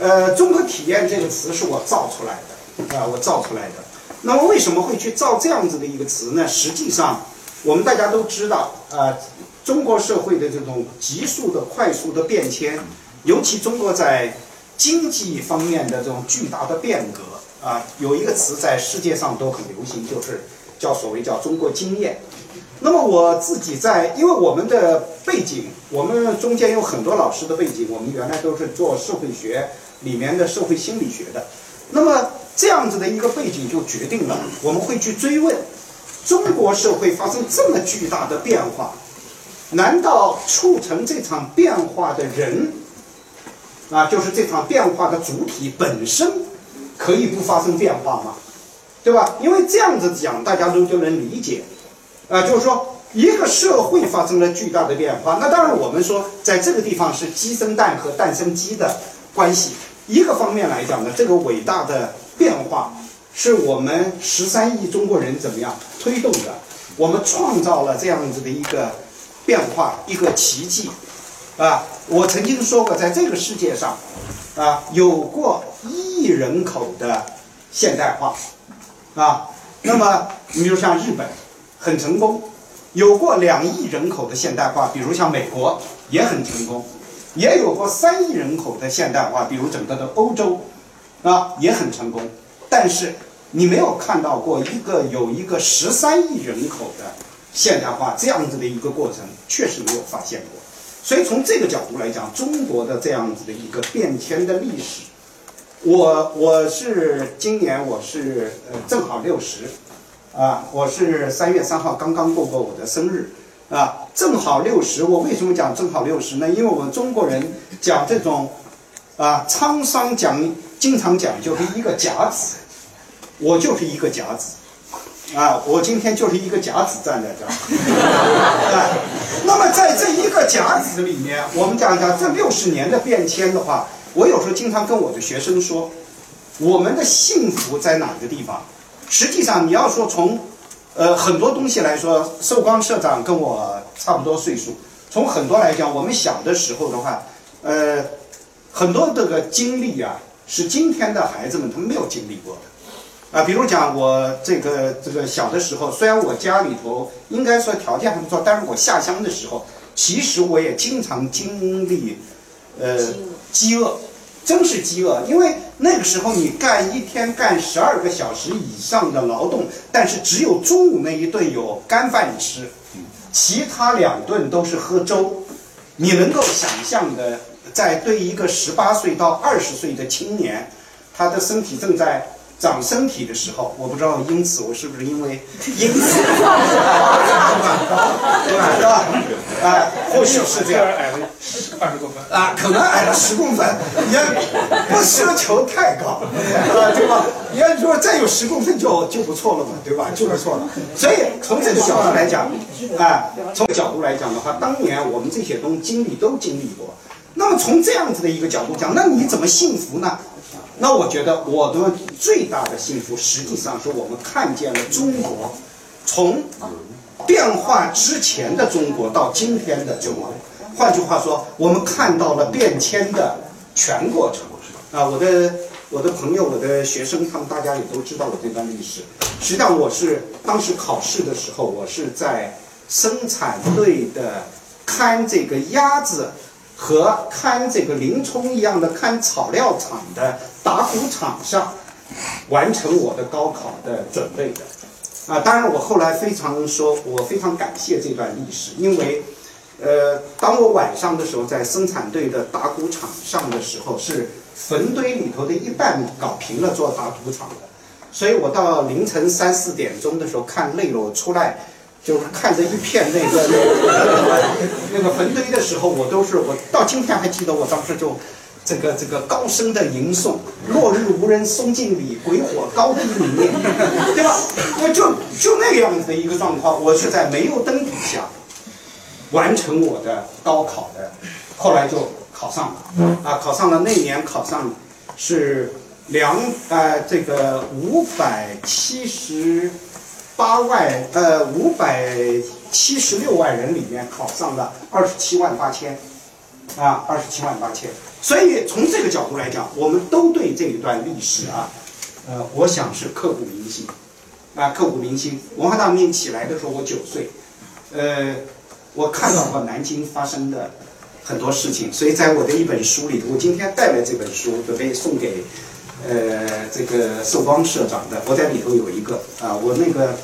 呃，综合体验这个词是我造出来的啊，我造出来的。那么为什么会去造这样子的一个词呢？实际上，我们大家都知道啊，中国社会的这种急速的、快速的变迁，尤其中国在经济方面的这种巨大的变革啊，有一个词在世界上都很流行，就是叫所谓叫中国经验。那么我自己在，因为我们的背景，我们中间有很多老师的背景，我们原来都是做社会学里面的社会心理学的。那么这样子的一个背景就决定了，我们会去追问中国社会发生这么巨大的变化，难道促成这场变化的人啊，就是这场变化的主体本身可以不发生变化吗？对吧？因为这样子讲，大家都就能理解。啊，就是说，一个社会发生了巨大的变化，那当然我们说，在这个地方是鸡生蛋和蛋生鸡的关系。一个方面来讲呢，这个伟大的变化是我们十三亿中国人怎么样推动的，我们创造了这样子的一个变化，一个奇迹。啊，我曾经说过，在这个世界上，啊，有过一亿人口的现代化，啊，那么你比如像日本。很成功，有过两亿人口的现代化，比如像美国也很成功，也有过三亿人口的现代化，比如整个的欧洲，啊也很成功。但是你没有看到过一个有一个十三亿人口的现代化这样子的一个过程，确实没有发现过。所以从这个角度来讲，中国的这样子的一个变迁的历史，我我是今年我是呃正好六十。啊，我是三月三号刚刚过过我的生日，啊，正好六十。我为什么讲正好六十呢？因为我们中国人讲这种，啊，沧桑讲经常讲就是一个甲子，我就是一个甲子，啊，我今天就是一个甲子站在这儿。啊，那么在这一个甲子里面，我们讲讲这六十年的变迁的话，我有时候经常跟我的学生说，我们的幸福在哪个地方？实际上，你要说从，呃，很多东西来说，寿光社长跟我差不多岁数。从很多来讲，我们小的时候的话，呃，很多这个经历啊，是今天的孩子们他们没有经历过的。啊，比如讲我这个这个小的时候，虽然我家里头应该说条件还不错，但是我下乡的时候，其实我也经常经历，呃，饥饿。真是饥饿，因为那个时候你干一天干十二个小时以上的劳动，但是只有中午那一顿有干饭吃，其他两顿都是喝粥。你能够想象的，在对一个十八岁到二十岁的青年，他的身体正在。长身体的时候，我不知道因此我是不是因为因此对吧？是吧？啊，或许是这样，矮了二十公分啊，可能矮了十公分，也不奢求太高，啊，对吧？你要说再有十公分就就不错了嘛，对吧？就不错了。所以从这个角度来讲，啊，从角度来讲的话，当年我们这些东西经历都经历过。那么从这样子的一个角度讲，那你怎么幸福呢？那我觉得我的最大的幸福，实际上是我们看见了中国从变化之前的中国到今天的中国。换句话说，我们看到了变迁的全过程。啊，我的我的朋友，我的学生，他们大家也都知道我这段历史。实际上，我是当时考试的时候，我是在生产队的看这个鸭子。和看这个林冲一样的看草料场的打谷场上，完成我的高考的准备的，啊，当然我后来非常说，我非常感谢这段历史，因为，呃，当我晚上的时候在生产队的打谷场上的时候，是坟堆里头的一半搞平了做打谷场的，所以我到凌晨三四点钟的时候看累了，我出来。就是看着一片那个 那个坟堆的时候，我都是我到今天还记得，我当时就这个这个高声的吟诵“落日无人松径里，鬼火高低明”，对吧？那就就那个样子的一个状况，我是在煤油灯底下完成我的高考的，后来就考上了啊，考上了那年考上是两呃这个五百七十。八万呃五百七十六万人里面考上了二十七万八千，啊，二十七万八千。所以从这个角度来讲，我们都对这一段历史啊，呃，我想是刻骨铭心啊，刻骨铭心。文化大革命起来的时候，我九岁，呃，我看到过南京发生的很多事情，所以在我的一本书里头，我今天带来这本书，准备送给呃这个寿光社长的。我在里头有一个啊，我那个。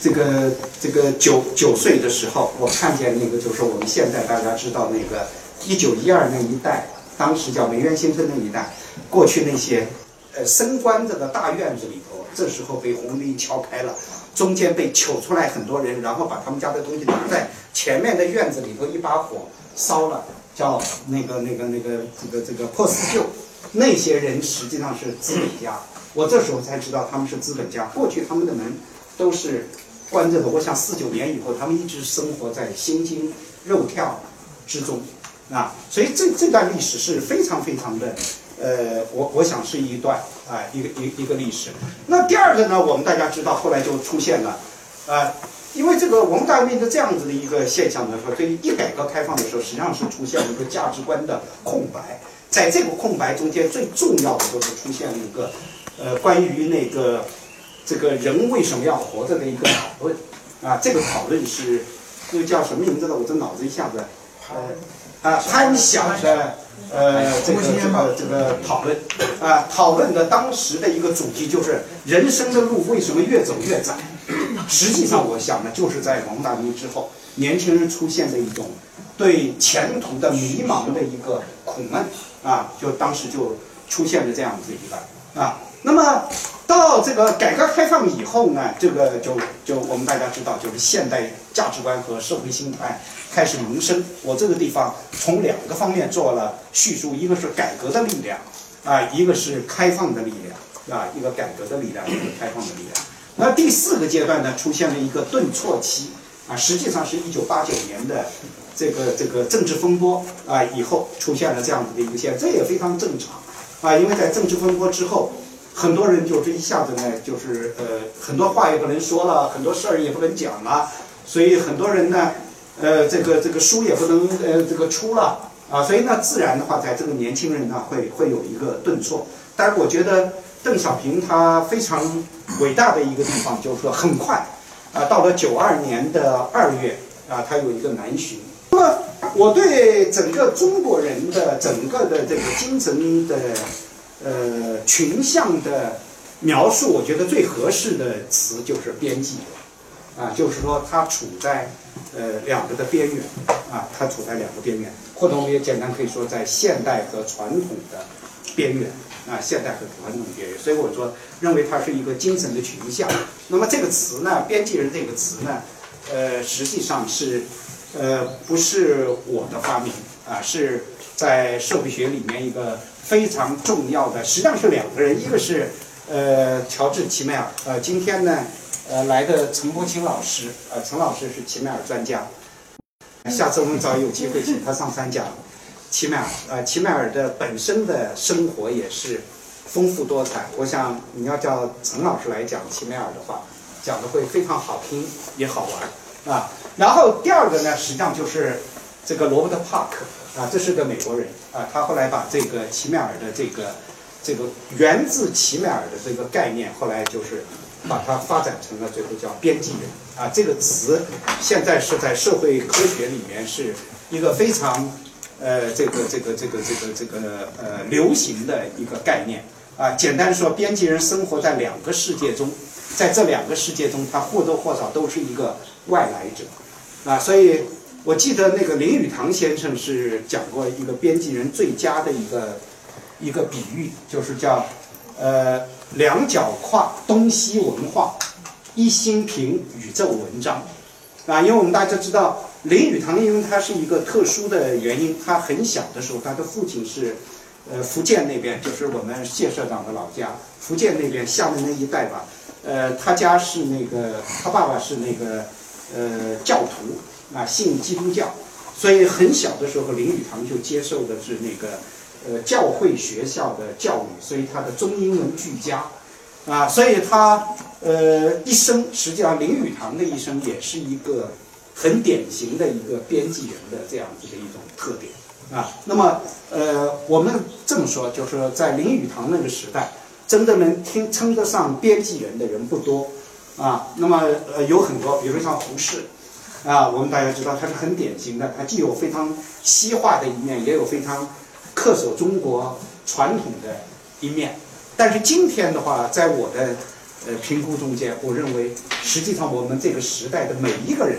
这个这个九九岁的时候，我看见那个就是我们现在大家知道那个一九一二那一代，当时叫梅园新村那一代，过去那些呃升官这个大院子里头，这时候被红绿敲开了，中间被取出来很多人，然后把他们家的东西拿在前面的院子里头一把火烧了，叫那个那个那个这个这个破四旧，那些人实际上是资本家，我这时候才知道他们是资本家，过去他们的门都是。关着的，我想四九年以后，他们一直生活在心惊肉跳之中，啊，所以这这段历史是非常非常的，呃，我我想是一段啊，一个一一个历史。那第二个呢，我们大家知道，后来就出现了，啊，因为这个文大革命的这样子的一个现象呢，说对于一改革开放的时候，实际上是出现了一个价值观的空白，在这个空白中间，最重要的就是出现了一个，呃，关于那个。这个人为什么要活着的一个讨论啊，这个讨论是这个叫什么名字呢？我这脑子一下子呃啊潘晓的呃这个这个这个讨论啊，讨论的当时的一个主题就是人生的路为什么越走越窄？实际上，我想呢，就是在王大明之后，年轻人出现的一种对前途的迷茫的一个苦闷啊，就当时就出现了这样子一个啊，那么。到这个改革开放以后呢，这个就就我们大家知道，就是现代价值观和社会心态开始萌生。我这个地方从两个方面做了叙述，一个是改革的力量，啊，一个是开放的力量，啊，一个改革的力量，一个开放的力量。那第四个阶段呢，出现了一个顿挫期，啊，实际上是一九八九年的这个这个政治风波啊以后出现了这样子的一个现，这也非常正常，啊，因为在政治风波之后。很多人就这一下子呢，就是呃，很多话也不能说了，很多事儿也不能讲了，所以很多人呢，呃，这个这个书也不能呃这个出了啊，所以呢，自然的话，在这个年轻人呢，会会有一个顿挫。但是我觉得邓小平他非常伟大的一个地方，就是说很快啊，到了九二年的二月啊，他有一个南巡。那么我对整个中国人的整个的这个精神的。呃，群像的描述，我觉得最合适的词就是边际，啊，就是说它处在呃两个的边缘，啊，它处在两个边缘，或者我们也简单可以说在现代和传统的边缘，啊，现代和传统边缘，所以我说认为它是一个精神的群像。那么这个词呢，边际人这个词呢，呃，实际上是呃不是我的发明，啊，是在社会学里面一个。非常重要的，实际上是两个人，一个是呃乔治齐迈尔，呃今天呢呃来的陈伯清老师，呃陈老师是齐迈尔专家，下次我们找有机会请他上山讲齐迈尔，呃齐迈尔的本身的生活也是丰富多彩，我想你要叫陈老师来讲齐迈尔的话，讲的会非常好听也好玩。啊。然后第二个呢，实际上就是这个罗伯特帕克。啊，这是个美国人啊，他后来把这个齐迈尔的这个这个源自齐迈尔的这个概念，后来就是把它发展成了最后叫边际人啊，这个词现在是在社会科学里面是一个非常呃这个这个这个这个这个呃流行的一个概念啊。简单说，边际人生活在两个世界中，在这两个世界中，他或多或少都是一个外来者啊，所以。我记得那个林语堂先生是讲过一个编辑人最佳的一个一个比喻，就是叫呃两脚跨东西文化，一心凭宇宙文章啊。因为我们大家知道林语堂，因为他是一个特殊的原因，他很小的时候，他的父亲是呃福建那边，就是我们谢社长的老家，福建那边厦门那一带吧。呃，他家是那个他爸爸是那个呃教徒。啊，信基督教，所以很小的时候，林语堂就接受的是那个，呃，教会学校的教育，所以他的中英文俱佳，啊，所以他呃一生，实际上林语堂的一生也是一个很典型的一个编辑人的这样子的一种特点，啊。那么呃，我们这么说，就是在林语堂那个时代，真的能听称得上编辑人的人不多啊。那么呃，有很多，比如像胡适。啊，我们大家知道他是很典型的，他既有非常西化的一面，也有非常恪守中国传统的一面。但是今天的话，在我的呃评估中间，我认为实际上我们这个时代的每一个人，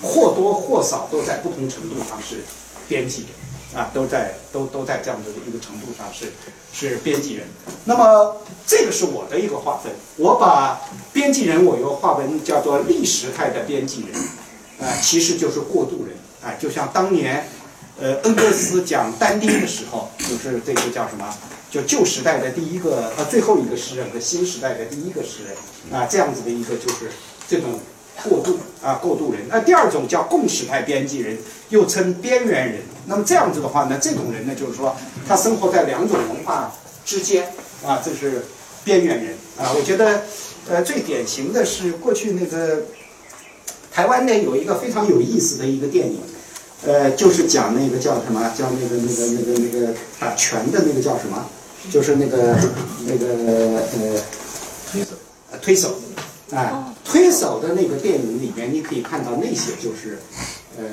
或多或少都在不同程度上是编辑人啊，都在都都在这样的一个程度上是是编辑人。那么这个是我的一个划分，我把编辑人我又划分叫做历史派的编辑人。啊，其实就是过渡人啊，就像当年，呃，恩格斯讲但丁的时候，就是这个叫什么？就旧时代的第一个呃最后一个诗人和新时代的第一个诗人啊，这样子的一个就是这种过渡啊，过渡人。那第二种叫共时派编辑人，又称边缘人。那么这样子的话呢，这种人呢，就是说他生活在两种文化之间啊，这是边缘人啊。我觉得，呃，最典型的是过去那个。台湾呢有一个非常有意思的一个电影，呃，就是讲那个叫什么，叫那个那个那个那个打拳的那个叫什么，就是那个那个呃推手，推手，啊，推手的那个电影里面，你可以看到那些就是呃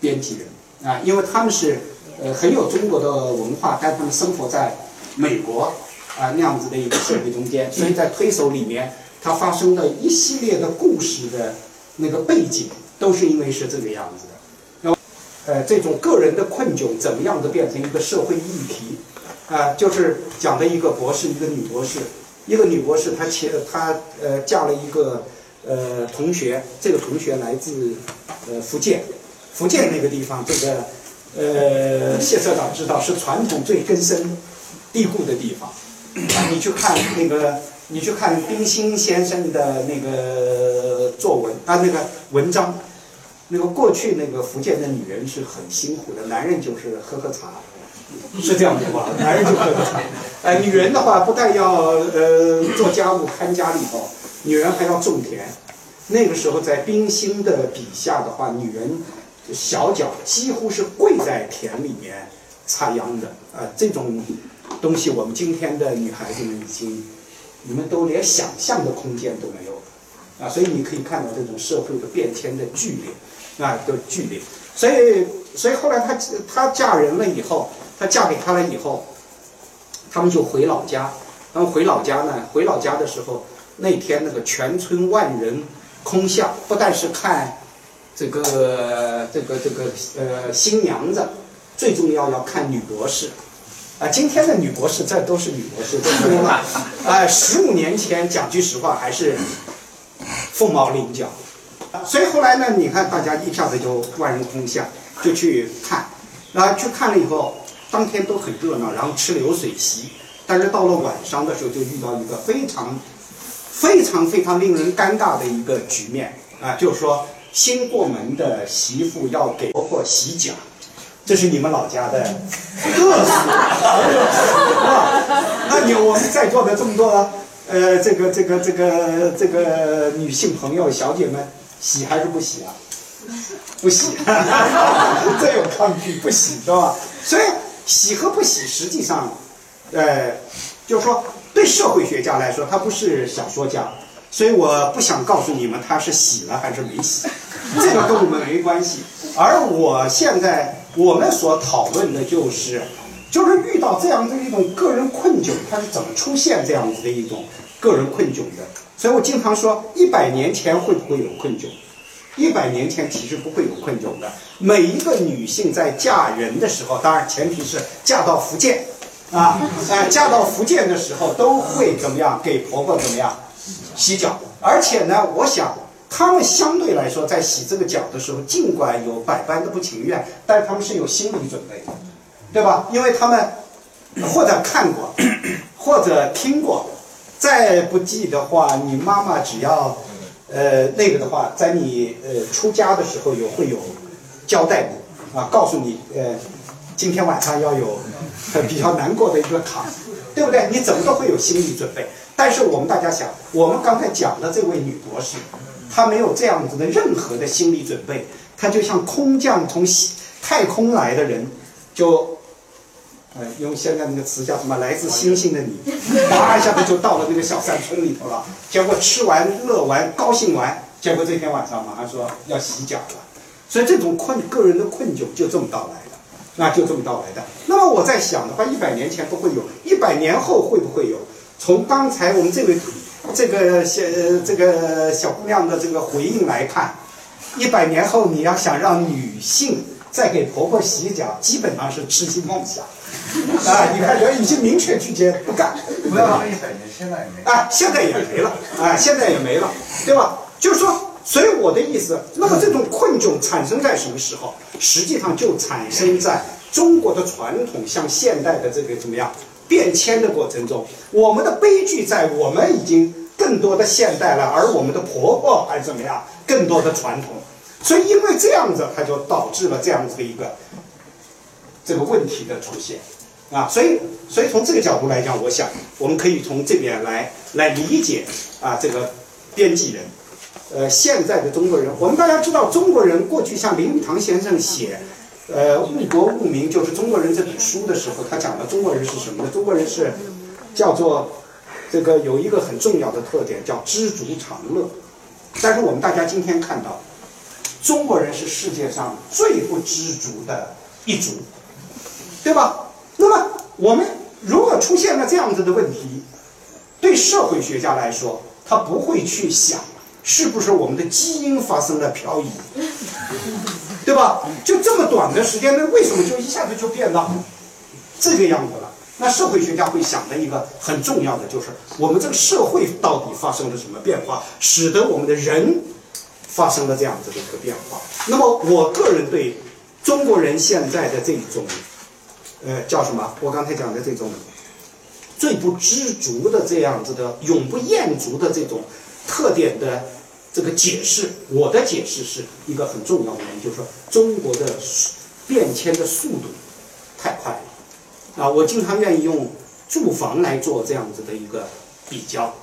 编辑人啊，因为他们是呃很有中国的文化，但他们生活在美国啊那样子的一个社会中间，所以在推手里面，它发生的一系列的故事的。那个背景都是因为是这个样子的，那么，呃，这种个人的困窘怎么样的变成一个社会议题？啊，就是讲的一个博士，一个女博士，一个女博士，她前她呃嫁了一个呃同学，这个同学来自呃福建，福建那个地方，这个呃谢社长知道是传统最根深蒂固的地方，你去看那个。你去看冰心先生的那个作文啊，那个文章，那个过去那个福建的女人是很辛苦的，男人就是喝喝茶，是这样的吧，男人就喝喝茶。哎，女人的话不但要呃做家务看家里头，女人还要种田。那个时候在冰心的笔下的话，女人小脚几乎是跪在田里面插秧的啊，这种东西我们今天的女孩子们已经。你们都连想象的空间都没有，啊，所以你可以看到这种社会的变迁的剧烈，啊，的剧烈。所以，所以后来她她嫁人了以后，她嫁给他了以后，他们就回老家。然后回老家呢，回老家的时候，那天那个全村万人空巷，不但是看这个这个这个呃新娘子，最重要要看女博士。啊，今天的女博士这都是女博士，都多了。哎，十五年前讲句实话还是凤毛麟角，所以后来呢，你看大家一下子就万人空巷，就去看，然后去看了以后，当天都很热闹，然后吃流水席。但是到了晚上的时候，就遇到一个非常、非常、非常令人尴尬的一个局面啊，就是说新过门的媳妇要给婆婆洗脚。这是你们老家的特色，那你我们在座的这么多，呃，这个这个这个这个女性朋友、小姐们，洗还是不洗啊？不洗，这有抗拒，不洗，是吧？所以洗和不洗，实际上，呃，就是说，对社会学家来说，他不是小说家，所以我不想告诉你们他是洗了还是没洗，这个跟我们没关系。而我现在。我们所讨论的就是，就是遇到这样的一种个人困窘，它是怎么出现这样子的一种个人困窘的？所以我经常说，一百年前会不会有困窘？一百年前其实不会有困窘的。每一个女性在嫁人的时候，当然前提是嫁到福建，啊，哎，嫁到福建的时候都会怎么样？给婆婆怎么样洗脚？而且呢，我想。他们相对来说，在洗这个脚的时候，尽管有百般的不情愿，但是他们是有心理准备的，对吧？因为他们或者看过，或者听过，再不济的话，你妈妈只要呃那个的话，在你呃出家的时候有会有交代过啊，告诉你呃今天晚上要有比较难过的一个坎，对不对？你怎么都会有心理准备。但是我们大家想，我们刚才讲的这位女博士。他没有这样子的任何的心理准备，他就像空降从太空来的人，就，呃，用现在那个词叫什么？来自星星的你，哗一下子就到了那个小山村里头了。结果吃完乐完高兴完，结果这天晚上马上说要洗脚了。所以这种困个人的困窘就这么到来的，那就这么到来的。那么我在想的话，一百年前不会有，一百年后会不会有？从刚才我们这位这个小这个小姑娘的这个回应来看，一百年后你要想让女性再给婆婆洗脚，基本上是痴心妄想啊！你看人已经明确拒绝不干，不要说一百年，现在也没。啊，现在也没了啊，现在也没了，对吧？就是说，所以我的意思，那么这种困窘产生在什么时候？实际上就产生在中国的传统向现代的这个怎么样变迁的过程中。我们的悲剧在我们已经更多的现代了，而我们的婆婆还是怎么样更多的传统。所以因为这样子，它就导致了这样子的一个这个问题的出现啊。所以，所以从这个角度来讲，我想我们可以从这边来来理解啊这个编辑人。呃，现在的中国人，我们大家知道，中国人过去像林语堂先生写，呃，《误国误民》就是中国人这本书的时候，他讲的中国人是什么呢？中国人是叫做这个有一个很重要的特点，叫知足常乐。但是我们大家今天看到，中国人是世界上最不知足的一族，对吧？那么我们如果出现了这样子的问题，对社会学家来说，他不会去想。是不是我们的基因发生了漂移，对吧？就这么短的时间内，为什么就一下子就变到这个样子了？那社会学家会想的一个很重要的就是，我们这个社会到底发生了什么变化，使得我们的人发生了这样子的一个变化？那么，我个人对中国人现在的这种，呃，叫什么？我刚才讲的这种最不知足的这样子的永不厌足的这种。特点的这个解释，我的解释是一个很重要的原因，就是说中国的变迁的速度太快了啊！我经常愿意用住房来做这样子的一个比较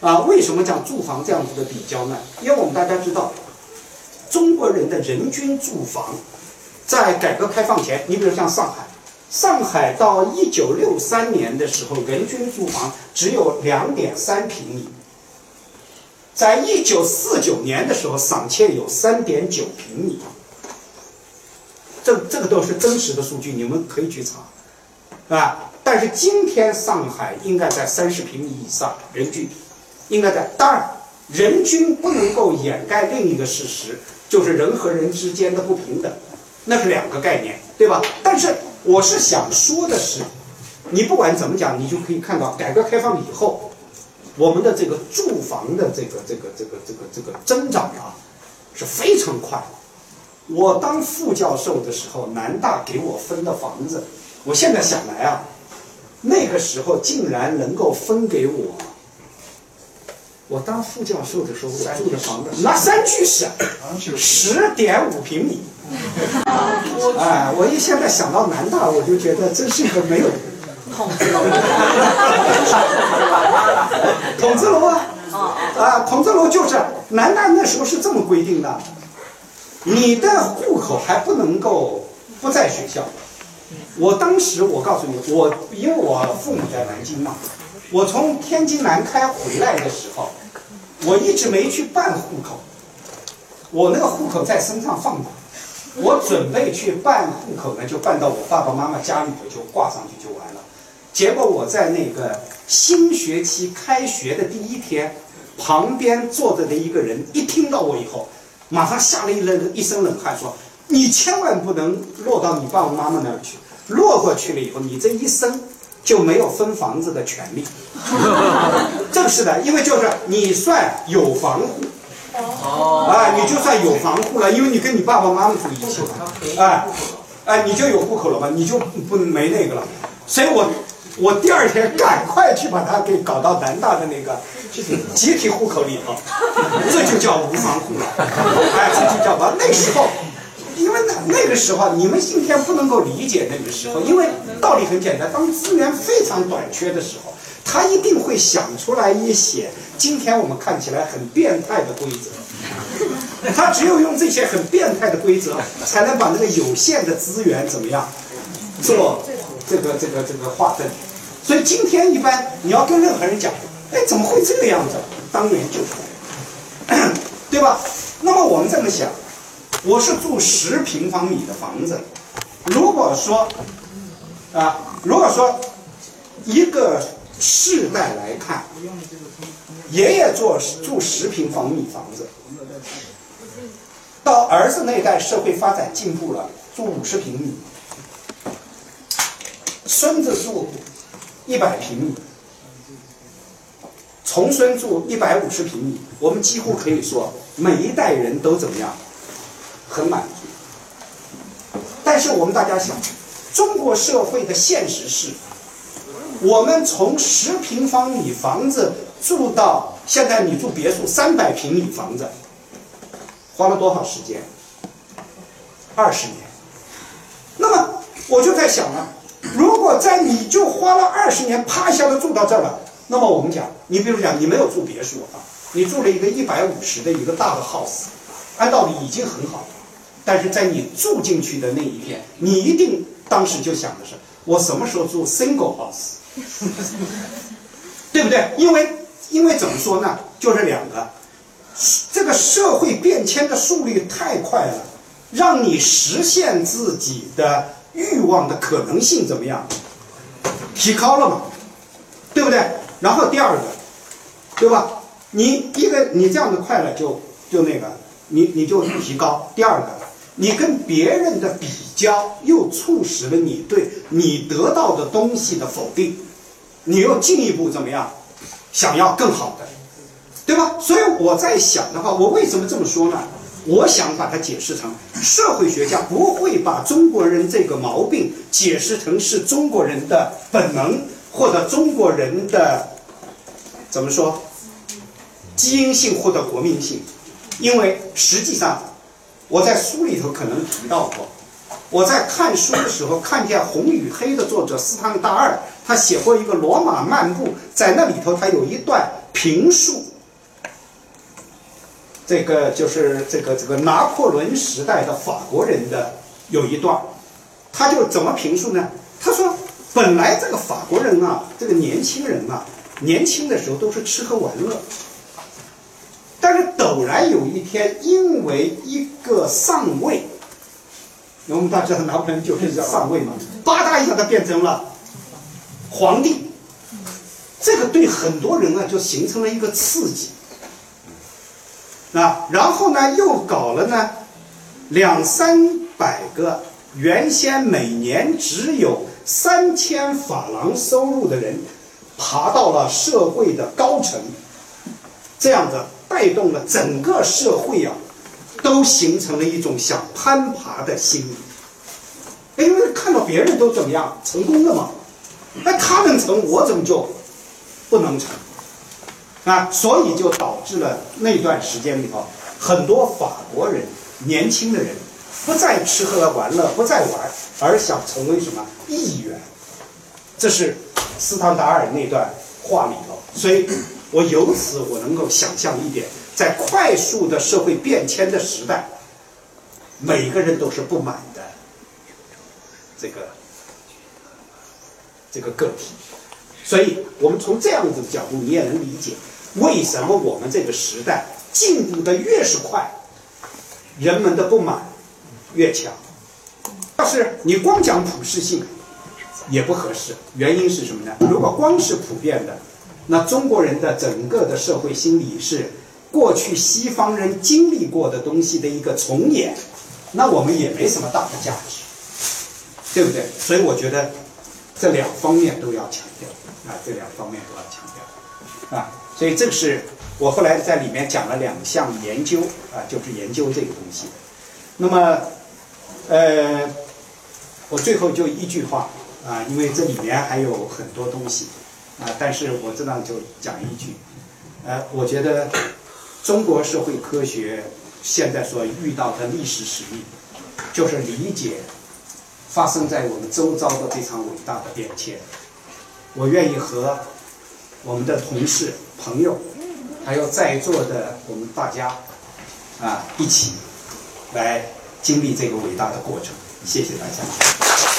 啊。为什么讲住房这样子的比较呢？因为我们大家知道，中国人的人均住房在改革开放前，你比如像上海，上海到一九六三年的时候，人均住房只有两点三平米。在一九四九年的时候，上千有三点九平米，这这个都是真实的数据，你们可以去查，啊。但是今天上海应该在三十平米以上，人均应该在。当然，人均不能够掩盖另一个事实，就是人和人之间的不平等，那是两个概念，对吧？但是我是想说的是，你不管怎么讲，你就可以看到改革开放以后。我们的这个住房的这个这个这个这个这个增长啊，是非常快。我当副教授的时候，南大给我分的房子，我现在想来啊，那个时候竟然能够分给我。我当副教授的时候，我住的房子那三居室，十点五平米。哎，我一现在想到南大，我就觉得真是一个没有。筒子楼，筒子楼啊，啊，筒子楼就是南大那时候是这么规定的，你的户口还不能够不在学校。我当时我告诉你，我因为我父母在南京嘛，我从天津南开回来的时候，我一直没去办户口，我那个户口在身上放着，我准备去办户口呢，就办到我爸爸妈妈家里头就挂上去就完了。结果我在那个新学期开学的第一天，旁边坐着的一个人一听到我以后，马上吓了一冷一身冷汗，说：“你千万不能落到你爸爸妈妈那儿去，落过去了以后，你这一生就没有分房子的权利。”正是的，因为就是你算有房户，哦，啊，你就算有房户了，因为你跟你爸爸妈妈住一起了，哎，哎，你就有户口了吧，你就不没那个了，所以我。我第二天赶快去把它给搞到南大的那个集体户口里头，这就叫无房户了。哎，这就叫吧。那时候，因为那那个时候你们今天不能够理解那个时候，因为道理很简单，当资源非常短缺的时候，他一定会想出来一些今天我们看起来很变态的规则。他只有用这些很变态的规则，才能把那个有限的资源怎么样？做这个这个这个划分。所以今天一般你要跟任何人讲，哎，怎么会这个样子？当年就是，对吧？那么我们这么想，我是住十平方米的房子，如果说啊，如果说一个世代来看，爷爷做住十平方米房子，到儿子那一代社会发展进步了，住五十平米，孙子住。一百平米，重孙住一百五十平米，我们几乎可以说每一代人都怎么样，很满足。但是我们大家想，中国社会的现实是，我们从十平方米房子住到现在你住别墅三百平米房子，花了多少时间？二十年。那么我就在想啊。如果在你就花了二十年，啪一下子住到这儿了，那么我们讲，你比如讲，你没有住别墅啊，你住了一个一百五十的一个大的 house，按道理已经很好了，但是在你住进去的那一天，你一定当时就想的是，我什么时候住 single house，对不对？因为因为怎么说呢，就是两个，这个社会变迁的速率太快了，让你实现自己的。欲望的可能性怎么样？提高了嘛，对不对？然后第二个，对吧？你一个你这样的快乐就就那个，你你就提高。第二个，你跟别人的比较又促使了你对你得到的东西的否定，你又进一步怎么样？想要更好的，对吧？所以我在想的话，我为什么这么说呢？我想把它解释成，社会学家不会把中国人这个毛病解释成是中国人的本能或者中国人的怎么说基因性或者国民性，因为实际上我在书里头可能提到过，我在看书的时候看见《红与黑》的作者斯汤达尔，他写过一个《罗马漫步》，在那里头他有一段评述。这个就是这个这个拿破仑时代的法国人的有一段，他就怎么评述呢？他说，本来这个法国人啊，这个年轻人啊，年轻的时候都是吃喝玩乐，但是陡然有一天，因为一个上位，我们大家知道拿破仑就是上位嘛，吧嗒一下他变成了皇帝，这个对很多人啊就形成了一个刺激。啊，然后呢，又搞了呢，两三百个原先每年只有三千法郎收入的人，爬到了社会的高层，这样子带动了整个社会啊，都形成了一种想攀爬的心理。因为看到别人都怎么样成功了嘛，那他能成，我怎么就不能成？啊，所以就导致了那段时间里头，很多法国人年轻的人不再吃喝玩乐，不再玩，而想成为什么议员。这是斯坦达尔那段话里头。所以，我由此我能够想象一点，在快速的社会变迁的时代，每个人都是不满的这个这个个体。所以我们从这样子的角度，你也能理解。为什么我们这个时代进步的越是快，人们的不满越强？要是你光讲普适性，也不合适。原因是什么呢？如果光是普遍的，那中国人的整个的社会心理是过去西方人经历过的东西的一个重演，那我们也没什么大的价值，对不对？所以我觉得这两方面都要强调啊，这两方面都要强调啊。所以这是我后来在里面讲了两项研究啊，就是研究这个东西。那么，呃，我最后就一句话啊，因为这里面还有很多东西啊，但是我这样就讲一句，呃，我觉得中国社会科学现在所遇到的历史使命，就是理解发生在我们周遭的这场伟大的变迁。我愿意和我们的同事。朋友，还有在座的我们大家，啊，一起来经历这个伟大的过程。谢谢大家。